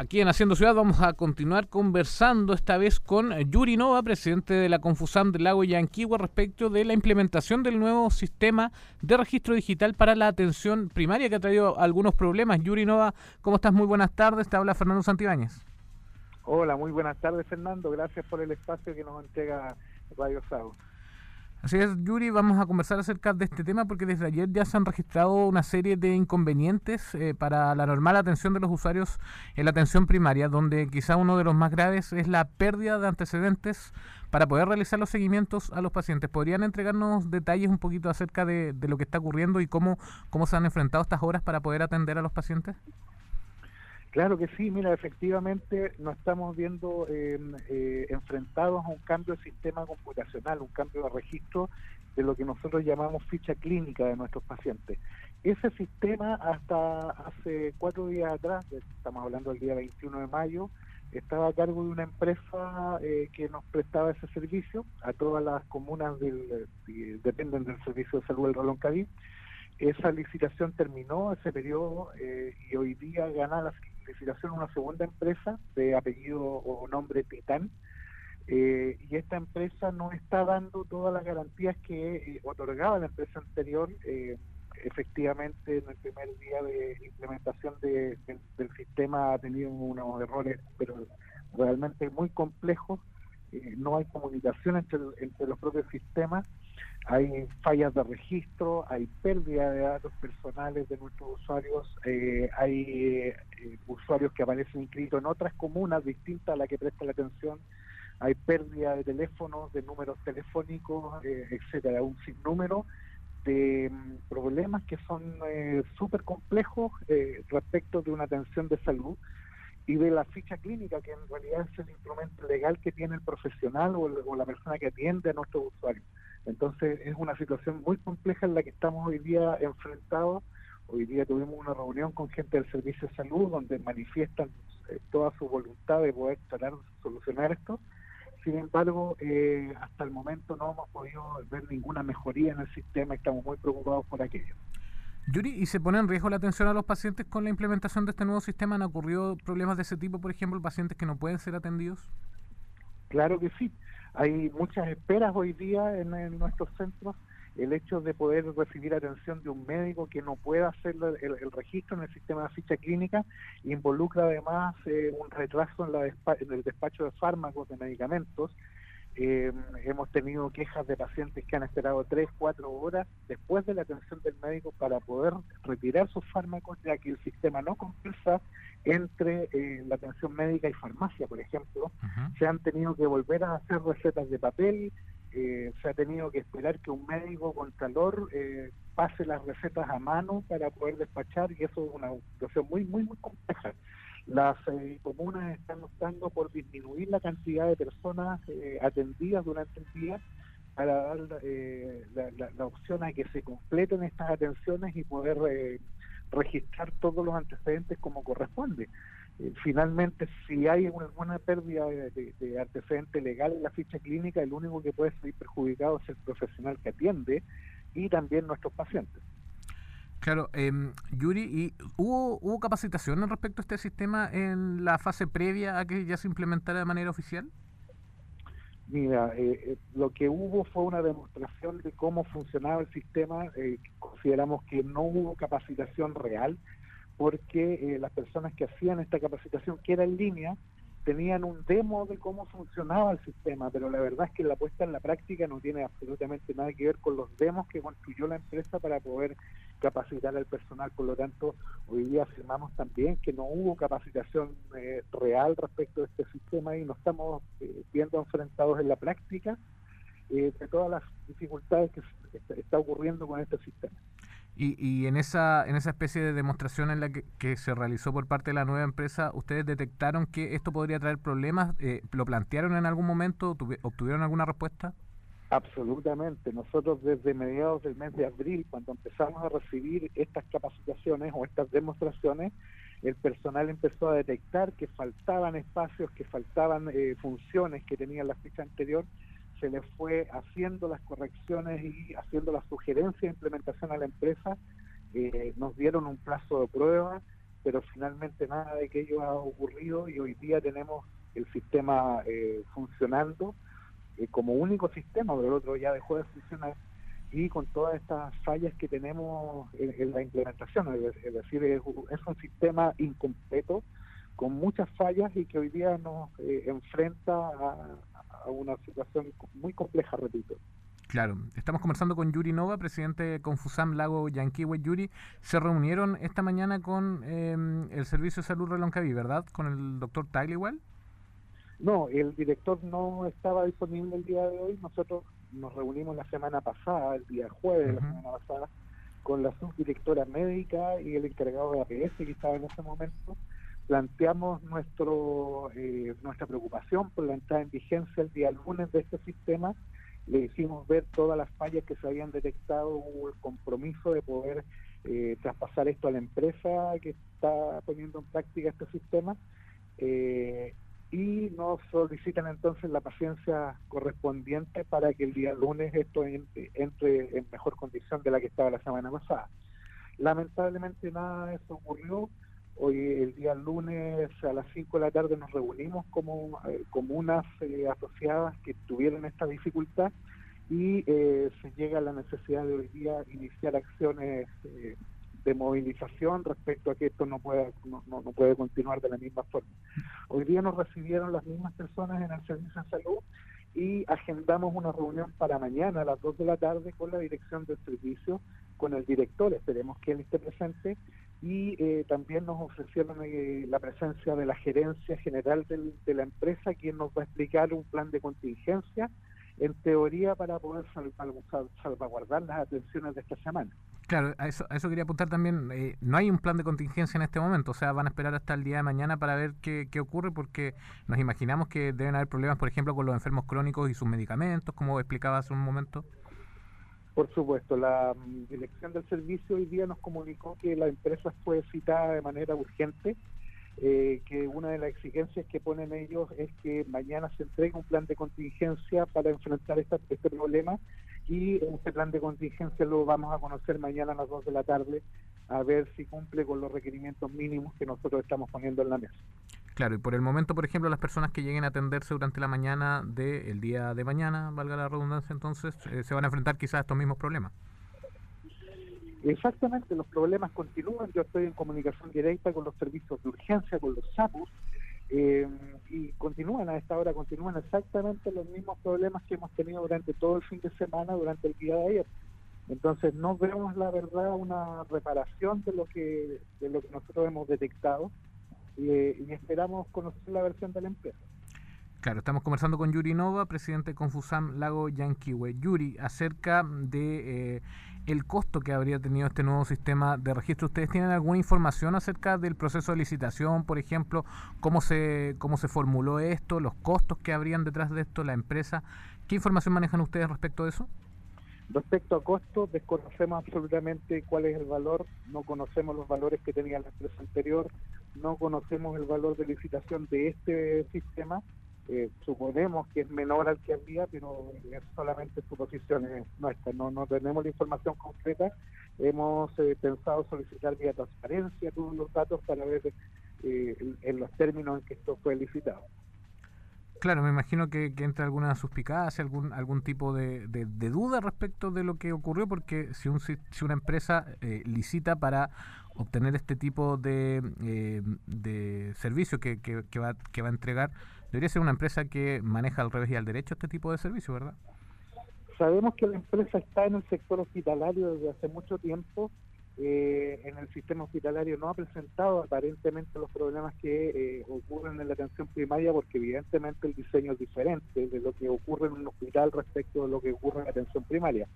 Aquí en Haciendo Ciudad vamos a continuar conversando esta vez con Yuri Nova, presidente de la Confusam del Lago Yanquihue, respecto de la implementación del nuevo sistema de registro digital para la atención primaria que ha traído algunos problemas. Yuri Nova, ¿cómo estás? Muy buenas tardes. Te habla Fernando Santibáñez. Hola, muy buenas tardes Fernando. Gracias por el espacio que nos entrega Radio Sao. Así es, Yuri, vamos a conversar acerca de este tema porque desde ayer ya se han registrado una serie de inconvenientes eh, para la normal atención de los usuarios en la atención primaria, donde quizá uno de los más graves es la pérdida de antecedentes para poder realizar los seguimientos a los pacientes. ¿Podrían entregarnos detalles un poquito acerca de, de lo que está ocurriendo y cómo, cómo se han enfrentado estas horas para poder atender a los pacientes? Claro que sí, mira, efectivamente nos estamos viendo em, eh, enfrentados a un cambio de sistema computacional, un cambio de registro de lo que nosotros llamamos ficha clínica de nuestros pacientes. Ese sistema hasta hace cuatro días atrás, estamos hablando del día 21 de mayo, estaba a cargo de una empresa eh, que nos prestaba ese servicio a todas las comunas del, eh, dependen del servicio de salud del Rolón Cadí. Esa licitación terminó ese periodo y hoy día gana la una segunda empresa de apellido o nombre Titán, eh, y esta empresa no está dando todas las garantías que eh, otorgaba la empresa anterior. Eh, efectivamente, en el primer día de implementación del sistema ha tenido unos errores, pero realmente muy complejos. no hay comunicación entre los propios sistemas hay fallas de registro, hay pérdida de datos personales de nuestros usuarios, eh, hay eh, usuarios que aparecen inscritos en otras comunas distintas a la que presta la atención, hay pérdida de teléfonos, de números telefónicos, eh, etcétera, un sinnúmero de mm, problemas que son súper complejos respecto de una atención de salud y de la ficha clínica, que en realidad es el instrumento legal que tiene el profesional o, o la persona que atiende a nuestros usuarios. Entonces es una situación muy compleja en la que estamos hoy día enfrentados. Hoy día tuvimos una reunión con gente del Servicio de Salud donde manifiestan eh, toda su voluntad de poder tratar de solucionar esto. Sin embargo, eh, hasta el momento no hemos podido ver ninguna mejoría en el sistema y estamos muy preocupados por aquello. Yuri, ¿y se pone en riesgo la atención a los pacientes con la implementación de este nuevo sistema? ¿Han ocurrido problemas de ese tipo, por ejemplo, pacientes que no pueden ser atendidos? Claro que sí. Hay muchas esperas hoy día en, nuestros centros. El hecho de poder recibir atención de un médico que no pueda hacer el, registro en el sistema de ficha clínica involucra además eh, un retraso en, la en el despacho de fármacos, de medicamentos, eh, hemos tenido quejas de pacientes que han esperado 3, 4 horas después de la atención del médico para poder retirar sus fármacos, ya que el sistema no compensa entre eh, la atención médica y farmacia, por ejemplo. Se han tenido que volver a hacer recetas de papel, eh, se ha tenido que esperar que un médico con calor eh, pase las recetas a mano para poder despachar y eso es una situación muy, muy, muy compleja. Las eh, comunas están optando por disminuir la cantidad de personas eh, atendidas durante el día para dar eh, la, opción a que se completen estas atenciones y poder registrar todos los antecedentes como corresponde. finalmente, si hay alguna pérdida de, de, antecedente legal en la ficha clínica, el único que puede ser perjudicado es el profesional que atiende y también nuestros pacientes. Claro, eh, Yuri, ¿y hubo, hubo capacitación respecto a este sistema en la fase previa a que ya se implementara de manera oficial? Mira, eh, eh, lo que hubo fue una demostración de cómo funcionaba el sistema. Eh, consideramos que no hubo capacitación real porque las personas que hacían esta capacitación, que era en línea, tenían un demo de cómo funcionaba el sistema, pero la verdad es que la puesta en la práctica no tiene absolutamente nada que ver con los demos que construyó la empresa para poder capacitar al personal. Por lo tanto, hoy día afirmamos también que no hubo capacitación eh, real respecto a este sistema y nos estamos eh, viendo enfrentados en la práctica eh, de todas las dificultades que está ocurriendo con este sistema. Y, y, en esa en esa especie de demostración en la que, se realizó por parte de la nueva empresa, ¿ustedes detectaron que esto podría traer problemas? Eh, ¿Lo plantearon en algún momento? ¿Obtuvieron alguna respuesta? Absolutamente. Nosotros desde mediados del mes de abril, cuando empezamos a recibir estas capacitaciones o estas demostraciones, el personal empezó a detectar que faltaban espacios, que faltaban eh, funciones que tenía la ficha anterior se le fue haciendo las correcciones y haciendo las sugerencias de implementación a la empresa. Eh, nos dieron un plazo de prueba pero finalmente nada de aquello ha ocurrido y hoy día tenemos el sistema eh, funcionando eh, como único sistema, pero el otro ya dejó de funcionar y con todas estas fallas que tenemos en, la implementación, es, decir, es, un sistema incompleto con muchas fallas y que hoy día nos eh, enfrenta a, una situación muy compleja, repito. Claro, estamos conversando con Yuri Nova, presidente de Confusam Lago Yanquiwe. Yuri, se reunieron esta mañana con em, el Servicio de Salud Reloncaví, ¿verdad? Con el doctor Tyler igual. No, el director no estaba disponible el día de hoy. Nosotros nos reunimos la semana pasada, el día jueves de la semana pasada, con la subdirectora médica y el encargado de APS que estaba en ese momento. Planteamos nuestro eh, nuestra preocupación por la entrada en vigencia el día lunes de este sistema. Le hicimos ver todas las fallas que se habían detectado, hubo el compromiso de poder eh, traspasar esto a la empresa que está poniendo en práctica este sistema. Eh, y nos solicitan entonces la paciencia correspondiente para que el día lunes esto entre, en mejor condición de la que estaba la semana pasada. Lamentablemente nada de eso ocurrió. Hoy el día lunes a las 5 de la tarde nos reunimos como eh, comunas eh, asociadas que tuvieron esta dificultad y eh, se llega a la necesidad de hoy día iniciar acciones de movilización respecto a que esto no puede, no, no, puede continuar de la misma forma. Hoy día nos recibieron las mismas personas en el Servicio de Salud y agendamos una reunión para mañana a las 2 de la tarde con la dirección del servicio, con el director, esperemos que él esté presente, y eh, también nos ofrecieron eh, la presencia de la gerencia general de la empresa, quien nos va a explicar un plan de contingencia, en teoría para poder salvaguardar las atenciones de esta semana. Claro, a eso, eso quería apuntar también. Eh, no hay un plan de contingencia en este momento, o sea, van a esperar hasta el día de mañana para ver qué, qué ocurre, porque nos imaginamos que deben haber problemas, por ejemplo, con los enfermos crónicos y sus medicamentos, como explicaba hace un momento. Por supuesto, la mm, dirección del servicio hoy día nos comunicó que la empresa fue citada de manera urgente, eh, que una de las exigencias que ponen ellos es que mañana se entregue un plan de contingencia para enfrentar esta, este problema y este plan de contingencia lo vamos a conocer mañana a las 2 de la tarde a ver si cumple con los requerimientos mínimos que nosotros estamos poniendo en la mesa. Claro, y por el momento, por ejemplo, las personas que lleguen a atenderse durante la mañana del día de mañana, valga la redundancia, entonces, eh, se van a enfrentar quizás a estos mismos problemas. Exactamente, los problemas continúan. Yo estoy en comunicación directa con los servicios de urgencia, con los SAPUS, eh, y continúan a esta hora, continúan exactamente los mismos problemas que hemos tenido durante todo el fin de semana, durante el día de ayer. Entonces no vemos la verdad una reparación de lo que de lo que nosotros hemos detectado y, eh, esperamos conocer la versión de la empresa. Claro, estamos conversando con Yuri Nova, presidente de Confusam Lago Yanquiwe. Yuri, acerca de eh, el costo que habría tenido este nuevo sistema de registro. ¿Ustedes tienen alguna información acerca del proceso de licitación, por ejemplo, cómo se cómo se formuló esto, los costos que habrían detrás de esto, la empresa? ¿Qué información manejan ustedes respecto a eso? Respecto a costos, desconocemos absolutamente cuál es el valor, no conocemos los valores que tenía la empresa anterior, no conocemos el valor de licitación de este sistema eh, suponemos que es menor al que había, pero es solamente suposiciones nuestras, no, no tenemos la información concreta. Hemos eh, pensado solicitar vía transparencia todos los datos para ver eh, en los términos en que esto fue licitado. Claro, me imagino que, entra alguna suspicacia, algún algún tipo de, duda respecto de lo que ocurrió, porque si, un, si una empresa licita para obtener este tipo de, de servicio que, que, va, que va a entregar, Debería ser una empresa que maneja al revés y al derecho este tipo de servicio, ¿verdad? Sabemos que la empresa está en el sector hospitalario desde hace mucho tiempo. Eh, en el sistema hospitalario no ha presentado aparentemente los problemas que eh, ocurren en la atención primaria porque evidentemente el diseño es diferente de lo que ocurre en un hospital respecto a lo que ocurre en la atención primaria.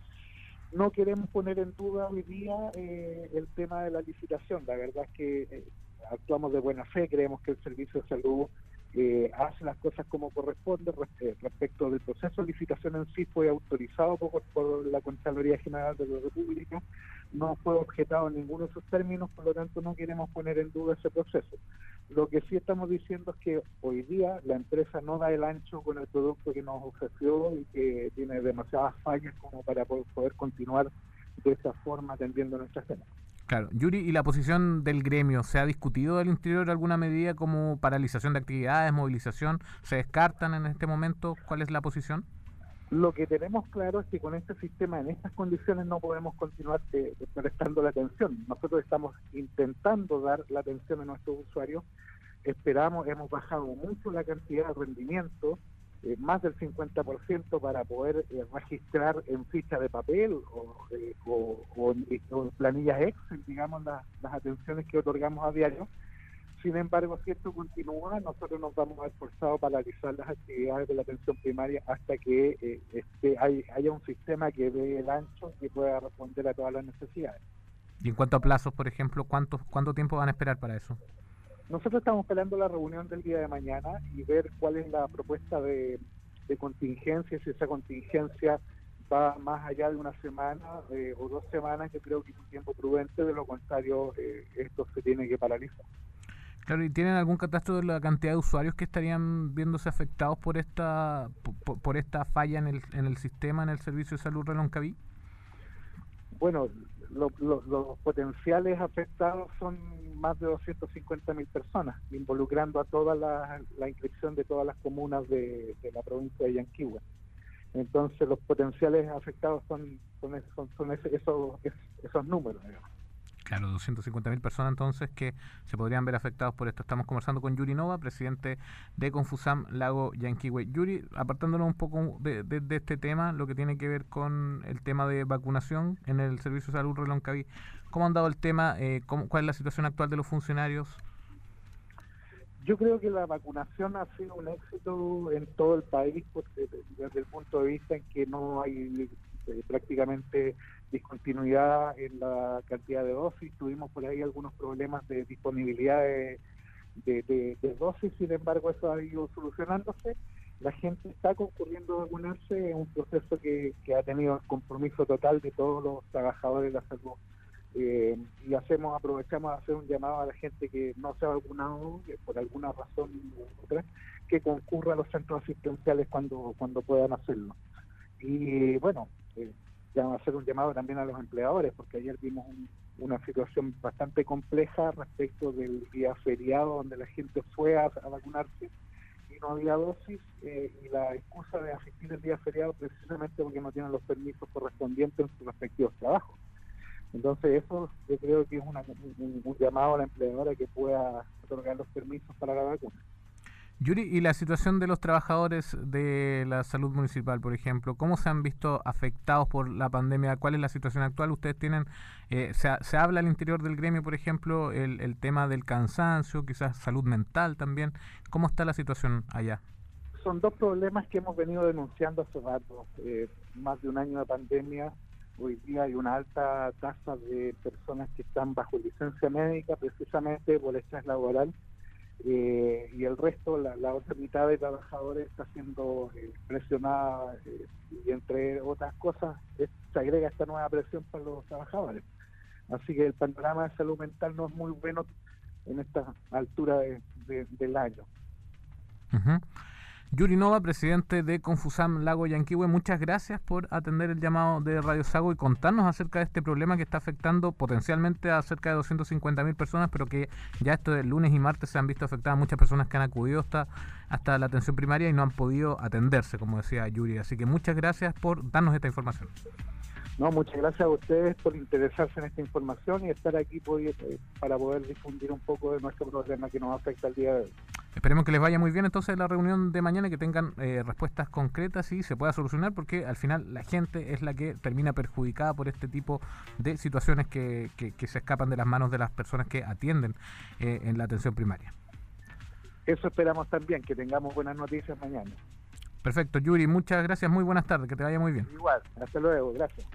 No queremos poner en duda hoy día eh, el tema de la licitación. La verdad es que actuamos de buena fe, creemos que el servicio de salud eh, hace las cosas como corresponde eh, respecto del proceso de licitación en sí fue autorizado por, la Contraloría General de la República, no fue objetado en ninguno de sus términos, por lo tanto no queremos poner en duda ese proceso. Lo que sí estamos diciendo es que hoy día la empresa no da el ancho con el producto que nos ofreció y que tiene demasiadas fallas como para poder continuar de esa forma atendiendo nuestras temas. Claro, Yuri, ¿y la posición del gremio? ¿Se ha discutido al interior alguna medida como paralización de actividades, movilización? ¿Se descartan en este momento? ¿Cuál es la posición? Lo que tenemos claro es que con este sistema, en estas condiciones, no podemos continuar eh, prestando la atención. Nosotros estamos intentando dar la atención a nuestros usuarios. Esperamos, hemos bajado mucho la cantidad de rendimiento, eh, más del 50% para poder eh, registrar en ficha de papel o, o, en, planillas Excel, digamos, las atenciones que otorgamos a diario sin embargo, si esto continúa, nosotros nos vamos a esforzar para realizar las actividades de la atención primaria hasta que eh, este, haya un sistema que dé el ancho y pueda responder a todas las necesidades. Y en cuanto a plazos, por ejemplo, ¿cuánto, cuánto tiempo van a esperar para eso? Nosotros estamos esperando la reunión del día de mañana y ver cuál es la propuesta de, contingencia, si esa contingencia va más allá de una semana eh, o dos semanas, yo creo que es un tiempo prudente, de lo contrario eh, esto se tiene que paralizar. Claro, ¿y tienen algún catastro de la cantidad de usuarios que estarían viéndose afectados por esta por, esta falla en el, en el sistema, en el servicio de salud Reloncaví? Bueno, los potenciales afectados son más de 250 mil personas, involucrando a toda la, inscripción de todas las comunas de, la provincia de Yanquihue. Entonces, los potenciales afectados son, esos, esos números. Digamos. Claro, 250.000 personas entonces que se podrían ver afectados por esto. Estamos conversando con Yuri Nova, presidente de Confusam Lago Yanquihue. Yuri, apartándonos un poco de, este tema, lo que tiene que ver con el tema de vacunación en el Servicio de Salud Reloncaví, ¿cómo han dado el tema? Eh, ¿Cuál es la situación actual de los funcionarios? Yo creo que la vacunación ha sido un éxito en todo el país desde el punto de vista en que no hay eh, prácticamente discontinuidad en la cantidad de dosis, tuvimos por ahí algunos problemas de disponibilidad de, dosis, sin embargo eso ha ido solucionándose, la gente está concurriendo a vacunarse, es un proceso que, ha tenido el compromiso total de todos los trabajadores de la salud. Eh, y hacemos, aprovechamos a hacer un llamado a la gente que no se ha vacunado por alguna razón u otra, que concurra a los centros asistenciales cuando, cuando puedan hacerlo. Y bueno, eh, ya va a hacer un llamado también a los empleadores, porque ayer vimos una situación bastante compleja respecto del día feriado, donde la gente fue a, vacunarse y no había dosis, eh, y la excusa de asistir el día feriado precisamente porque no tienen los permisos correspondientes en sus respectivos trabajos. Entonces eso yo creo que es un, un llamado a la empleadora que pueda otorgar los permisos para la vacuna. Yuri, ¿y la situación de los trabajadores de la salud municipal, por ejemplo? ¿Cómo se han visto afectados por la pandemia? ¿Cuál es la situación actual? Ustedes tienen, eh, se, habla al interior del gremio, por ejemplo, el, tema del cansancio, quizás salud mental también. ¿Cómo está la situación allá? Son dos problemas que hemos venido denunciando hace rato. Eh, más de un año de pandemia, hoy día hay una alta tasa de personas que están bajo licencia médica precisamente por estrés laboral eh, y el resto, la, otra mitad de trabajadores está siendo eh, presionada eh, y entre otras cosas se agrega esta nueva presión para los trabajadores. Así que el panorama de salud mental no es muy bueno en esta altura del año. Yuri Nova, presidente de Confusam Lago Yanquihue, muchas gracias por atender el llamado de Radio Sago y contarnos acerca de este problema que está afectando potencialmente a cerca de 250 mil personas, pero que ya esto de lunes y martes se han visto afectadas muchas personas que han acudido hasta, hasta la atención primaria y no han podido atenderse, como decía Yuri. Así que muchas gracias por darnos esta información. No, muchas gracias a ustedes por interesarse en esta información y estar aquí eh, para poder difundir un poco de nuestro problema que nos afecta el día de hoy. Esperemos que les vaya muy bien entonces la reunión de mañana y que tengan eh, respuestas concretas y se pueda solucionar porque al final la gente es la que termina perjudicada por este tipo de situaciones que, que, se escapan de las manos de las personas que atienden eh, en la atención primaria. Eso esperamos también, que tengamos buenas noticias mañana. Perfecto, Yuri, muchas gracias, muy buenas tardes, que te vaya muy bien. Igual, hasta luego, gracias.